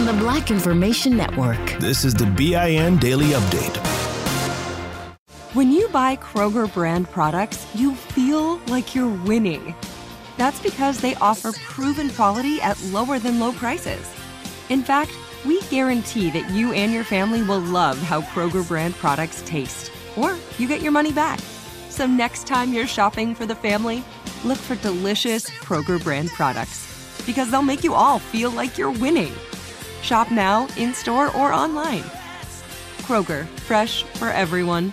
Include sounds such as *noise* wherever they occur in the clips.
from the Black Information Network. This is the BIN Daily Update. When you buy Kroger brand products, you feel like you're winning. That's because they offer proven quality at lower than low prices. In fact, we guarantee that you and your family will love how Kroger brand products taste, or you get your money back. So next time you're shopping for the family, look for delicious Kroger brand products because they'll make you all feel like you're winning. Shop now, in store, or online. Kroger, fresh for everyone.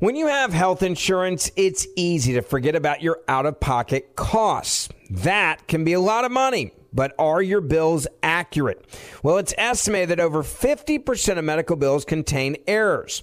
When you have health insurance, it's easy to forget about your out of pocket costs. That can be a lot of money. But are your bills accurate? Well, it's estimated that over 50% of medical bills contain errors.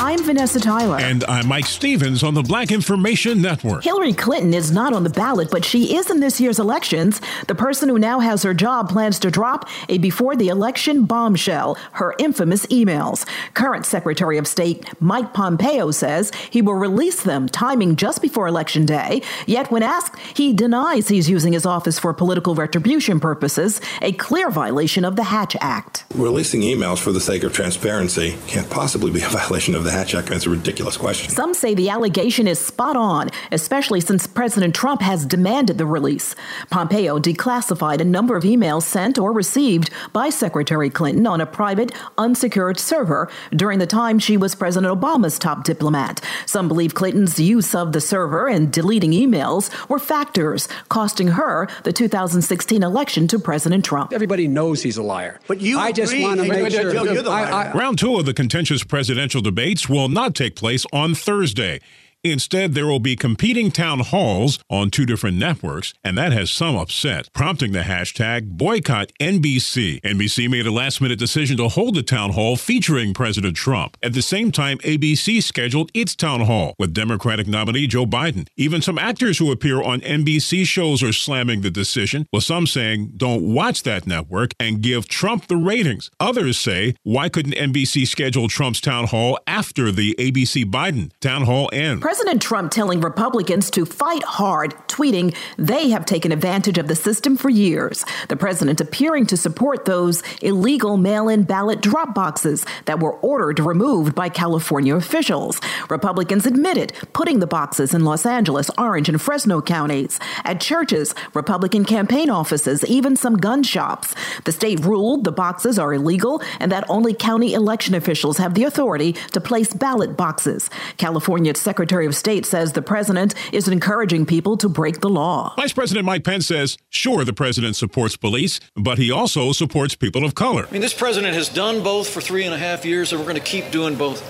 I'm Vanessa Tyler. And I'm Mike Stevens on the Black Information Network. Hillary Clinton is not on the ballot, but she is in this year's elections. The person who now has her job plans to drop a before the election bombshell, her infamous emails. Current Secretary of State Mike Pompeo says he will release them, timing just before Election Day. Yet, when asked, he denies he's using his office for political retribution purposes, a clear violation of the Hatch Act. Releasing emails for the sake of transparency can't possibly be a *laughs* violation of the Hatch Act. That's a ridiculous question. Some say the allegation is spot on, especially since President Trump has demanded the release. Pompeo declassified a number of emails sent or received by Secretary Clinton on a private, unsecured server during the time she was President Obama's top diplomat. Some believe Clinton's use of the server and deleting emails were factors costing her the 2016 election to President Trump. Everybody knows he's a liar. But you I just want to make sure. I, I, Round two of the contentious presidential debates will not take place on Thursday. Instead, there will be competing town halls on two different networks, and that has some upset, prompting the hashtag boycott NBC. NBC made a last minute decision to hold the town hall featuring President Trump. At the same time, ABC scheduled its town hall with Democratic nominee Joe Biden. Even some actors who appear on NBC shows are slamming the decision, with some saying, don't watch that network and give Trump the ratings. Others say, why couldn't NBC schedule Trump's town hall after the ABC Biden town hall ends? President Trump telling Republicans to fight hard, tweeting they have taken advantage of the system for years. The president appearing to support those illegal mail in ballot drop boxes that were ordered removed by California officials. Republicans admitted putting the boxes in Los Angeles, Orange, and Fresno counties, at churches, Republican campaign offices, even some gun shops. The state ruled the boxes are illegal and that only county election officials have the authority to place ballot boxes. California Secretary of State says the president is encouraging people to break the law. Vice President Mike Pence says, sure, the president supports police, but he also supports people of color. I mean, this president has done both for three and a half years, and we're going to keep doing both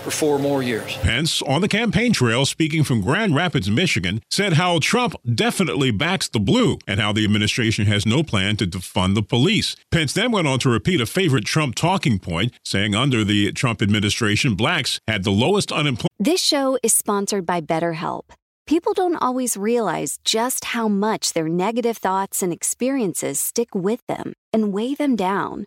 for four more years. Pence, on the campaign trail, speaking from Grand Rapids, Michigan, said how Trump definitely backs the blue and how the administration has no plan to defund the police. Pence then went on to repeat a favorite Trump talking point, saying under the Trump administration, blacks had the lowest unemployment. This show is sponsored by BetterHelp. People don't always realize just how much their negative thoughts and experiences stick with them and weigh them down.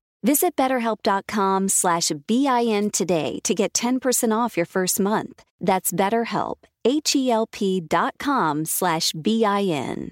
Visit betterhelp.com slash BIN today to get 10% off your first month. That's BetterHelp, H-E-L-P dot com slash B-I-N.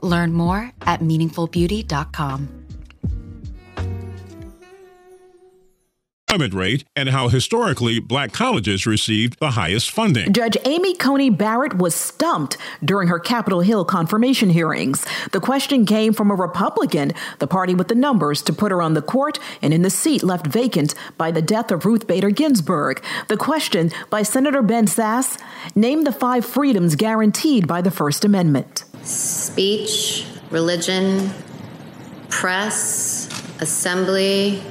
Learn more at meaningfulbeauty.com. Employment rate and how historically black colleges received the highest funding. Judge Amy Coney Barrett was stumped during her Capitol Hill confirmation hearings. The question came from a Republican, the party with the numbers to put her on the court and in the seat left vacant by the death of Ruth Bader Ginsburg. The question by Senator Ben Sasse name the five freedoms guaranteed by the First Amendment speech, religion, press, assembly,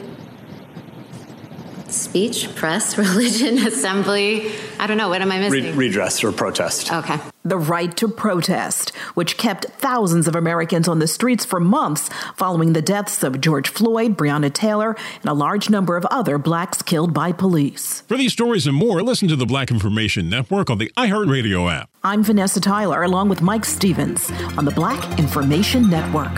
speech, press, *laughs* religion, assembly. I don't know. What am I missing? Re- redress or protest. Okay. The right to protest, which kept thousands of Americans on the streets for months following the deaths of George Floyd, Breonna Taylor, and a large number of other blacks killed by police. For these stories and more, listen to the Black Information Network on the iHeartRadio app. I'm Vanessa Tyler, along with Mike Stevens, on the Black Information Network.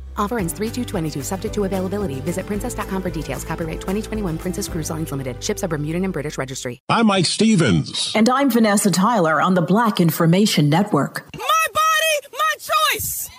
Offer ends 3 22 subject to availability. Visit princess.com for details. Copyright 2021 Princess Cruise Lines Limited. Ships are Bermudan and British Registry. I'm Mike Stevens. And I'm Vanessa Tyler on the Black Information Network. My body, my choice.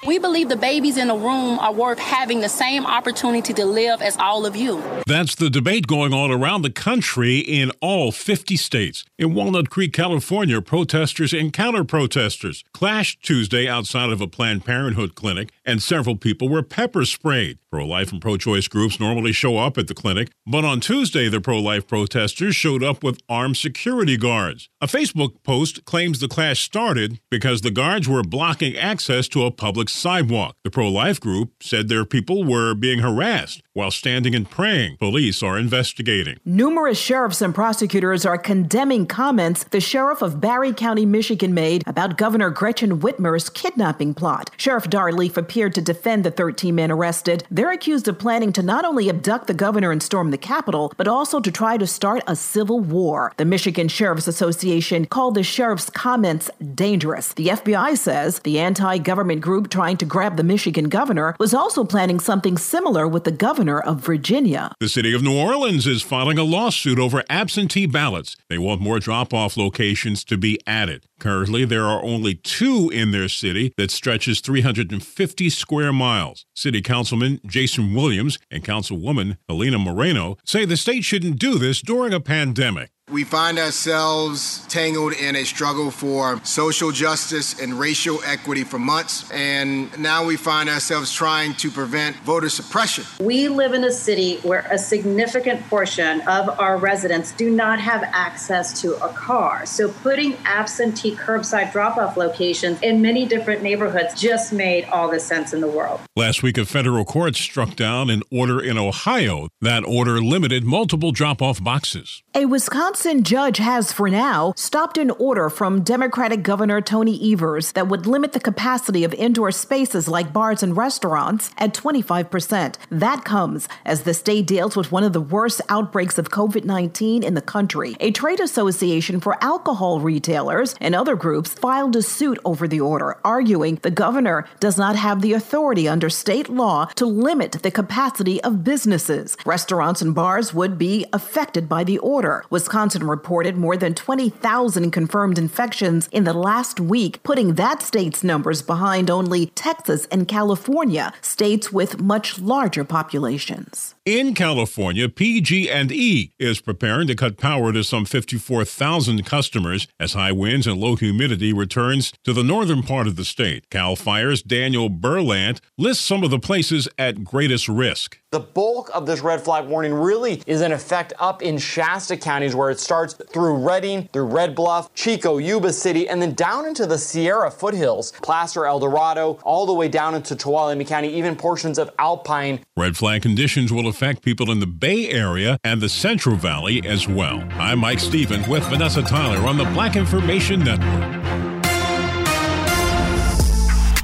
We believe the babies in the room are worth having the same opportunity to live as all of you. That's the debate going on around the country in all 50 states. In Walnut Creek, California, protesters and counter protesters clashed Tuesday outside of a Planned Parenthood clinic, and several people were pepper sprayed. Pro life and pro choice groups normally show up at the clinic, but on Tuesday, the pro life protesters showed up with armed security guards. A Facebook post claims the clash started because the guards were blocking access to a public sidewalk. The pro life group said their people were being harassed while standing and praying. Police are investigating. Numerous sheriffs and prosecutors are condemning comments the sheriff of Barry County, Michigan made about Governor Gretchen Whitmer's kidnapping plot. Sheriff Dar Leaf appeared to defend the 13 men arrested. They're accused of planning to not only abduct the governor and storm the Capitol, but also to try to start a civil war. The Michigan Sheriff's Association called the sheriff's comments dangerous. The FBI says the anti government group trying to grab the Michigan governor was also planning something similar with the governor of Virginia. The city of New Orleans is filing a lawsuit over absentee ballots. They want more drop off locations to be added. Currently, there are only two in their city that stretches 350 square miles. City Councilman Jason Williams and Councilwoman Helena Moreno say the state shouldn't do this during a pandemic. We find ourselves tangled in a struggle for social justice and racial equity for months, and now we find ourselves trying to prevent voter suppression. We live in a city where a significant portion of our residents do not have access to a car. So putting absentee curbside drop off locations in many different neighborhoods just made all the sense in the world. Last week, a federal court struck down an order in Ohio. That order limited multiple drop off boxes. A Wisconsin judge has, for now, stopped an order from Democratic Governor Tony Evers that would limit the capacity of indoor spaces like bars and restaurants at 25%. That comes as the state deals with one of the worst outbreaks of COVID 19 in the country. A trade association for alcohol retailers and other groups filed a suit over the order, arguing the governor does not have the authority under state law to limit the capacity of businesses. Restaurants and bars would be affected by the order. Wisconsin reported more than 20,000 confirmed infections in the last week, putting that state's numbers behind only Texas and California, states with much larger populations. In California, PG&E is preparing to cut power to some 54,000 customers as high winds and low humidity returns to the northern part of the state. Cal Fire's Daniel Berlant lists some of the places at greatest risk. The bulk of this red flag warning really is in effect up in Shasta counties where it starts through Redding, through Red Bluff, Chico, Yuba City, and then down into the Sierra foothills, Placer, El Dorado, all the way down into Tuolumne County, even portions of Alpine. Red flag conditions will affect people in the Bay Area and the Central Valley as well. I'm Mike Stevens with Vanessa Tyler on the Black Information Network.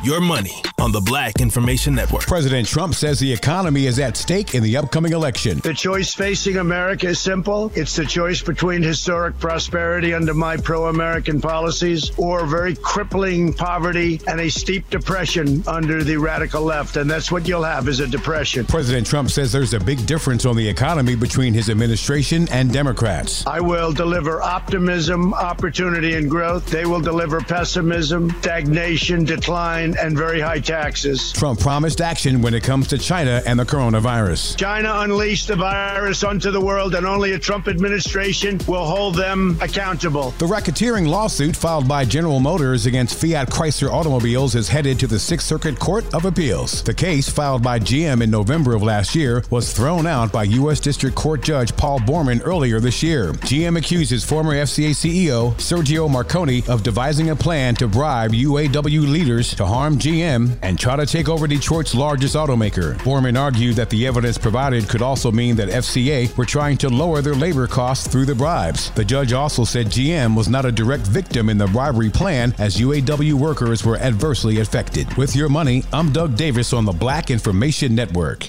Your money on the Black Information Network. President Trump says the economy is at stake in the upcoming election. The choice facing America is simple. It's the choice between historic prosperity under my pro American policies or very crippling poverty and a steep depression under the radical left. And that's what you'll have is a depression. President Trump says there's a big difference on the economy between his administration and Democrats. I will deliver optimism, opportunity, and growth. They will deliver pessimism, stagnation, decline, and very high taxes taxes. Trump promised action when it comes to China and the coronavirus. China unleashed the virus onto the world, and only a Trump administration will hold them accountable. The racketeering lawsuit filed by General Motors against Fiat Chrysler Automobiles is headed to the Sixth Circuit Court of Appeals. The case, filed by GM in November of last year, was thrown out by U.S. District Court Judge Paul Borman earlier this year. GM accuses former FCA CEO Sergio Marchionne of devising a plan to bribe UAW leaders to harm GM and try to take over Detroit's largest automaker. Borman argued that the evidence provided could also mean that FCA were trying to lower their labor costs through the bribes. The judge also said GM was not a direct victim in the bribery plan as UAW workers were adversely affected. With your money, I'm Doug Davis on the Black Information Network.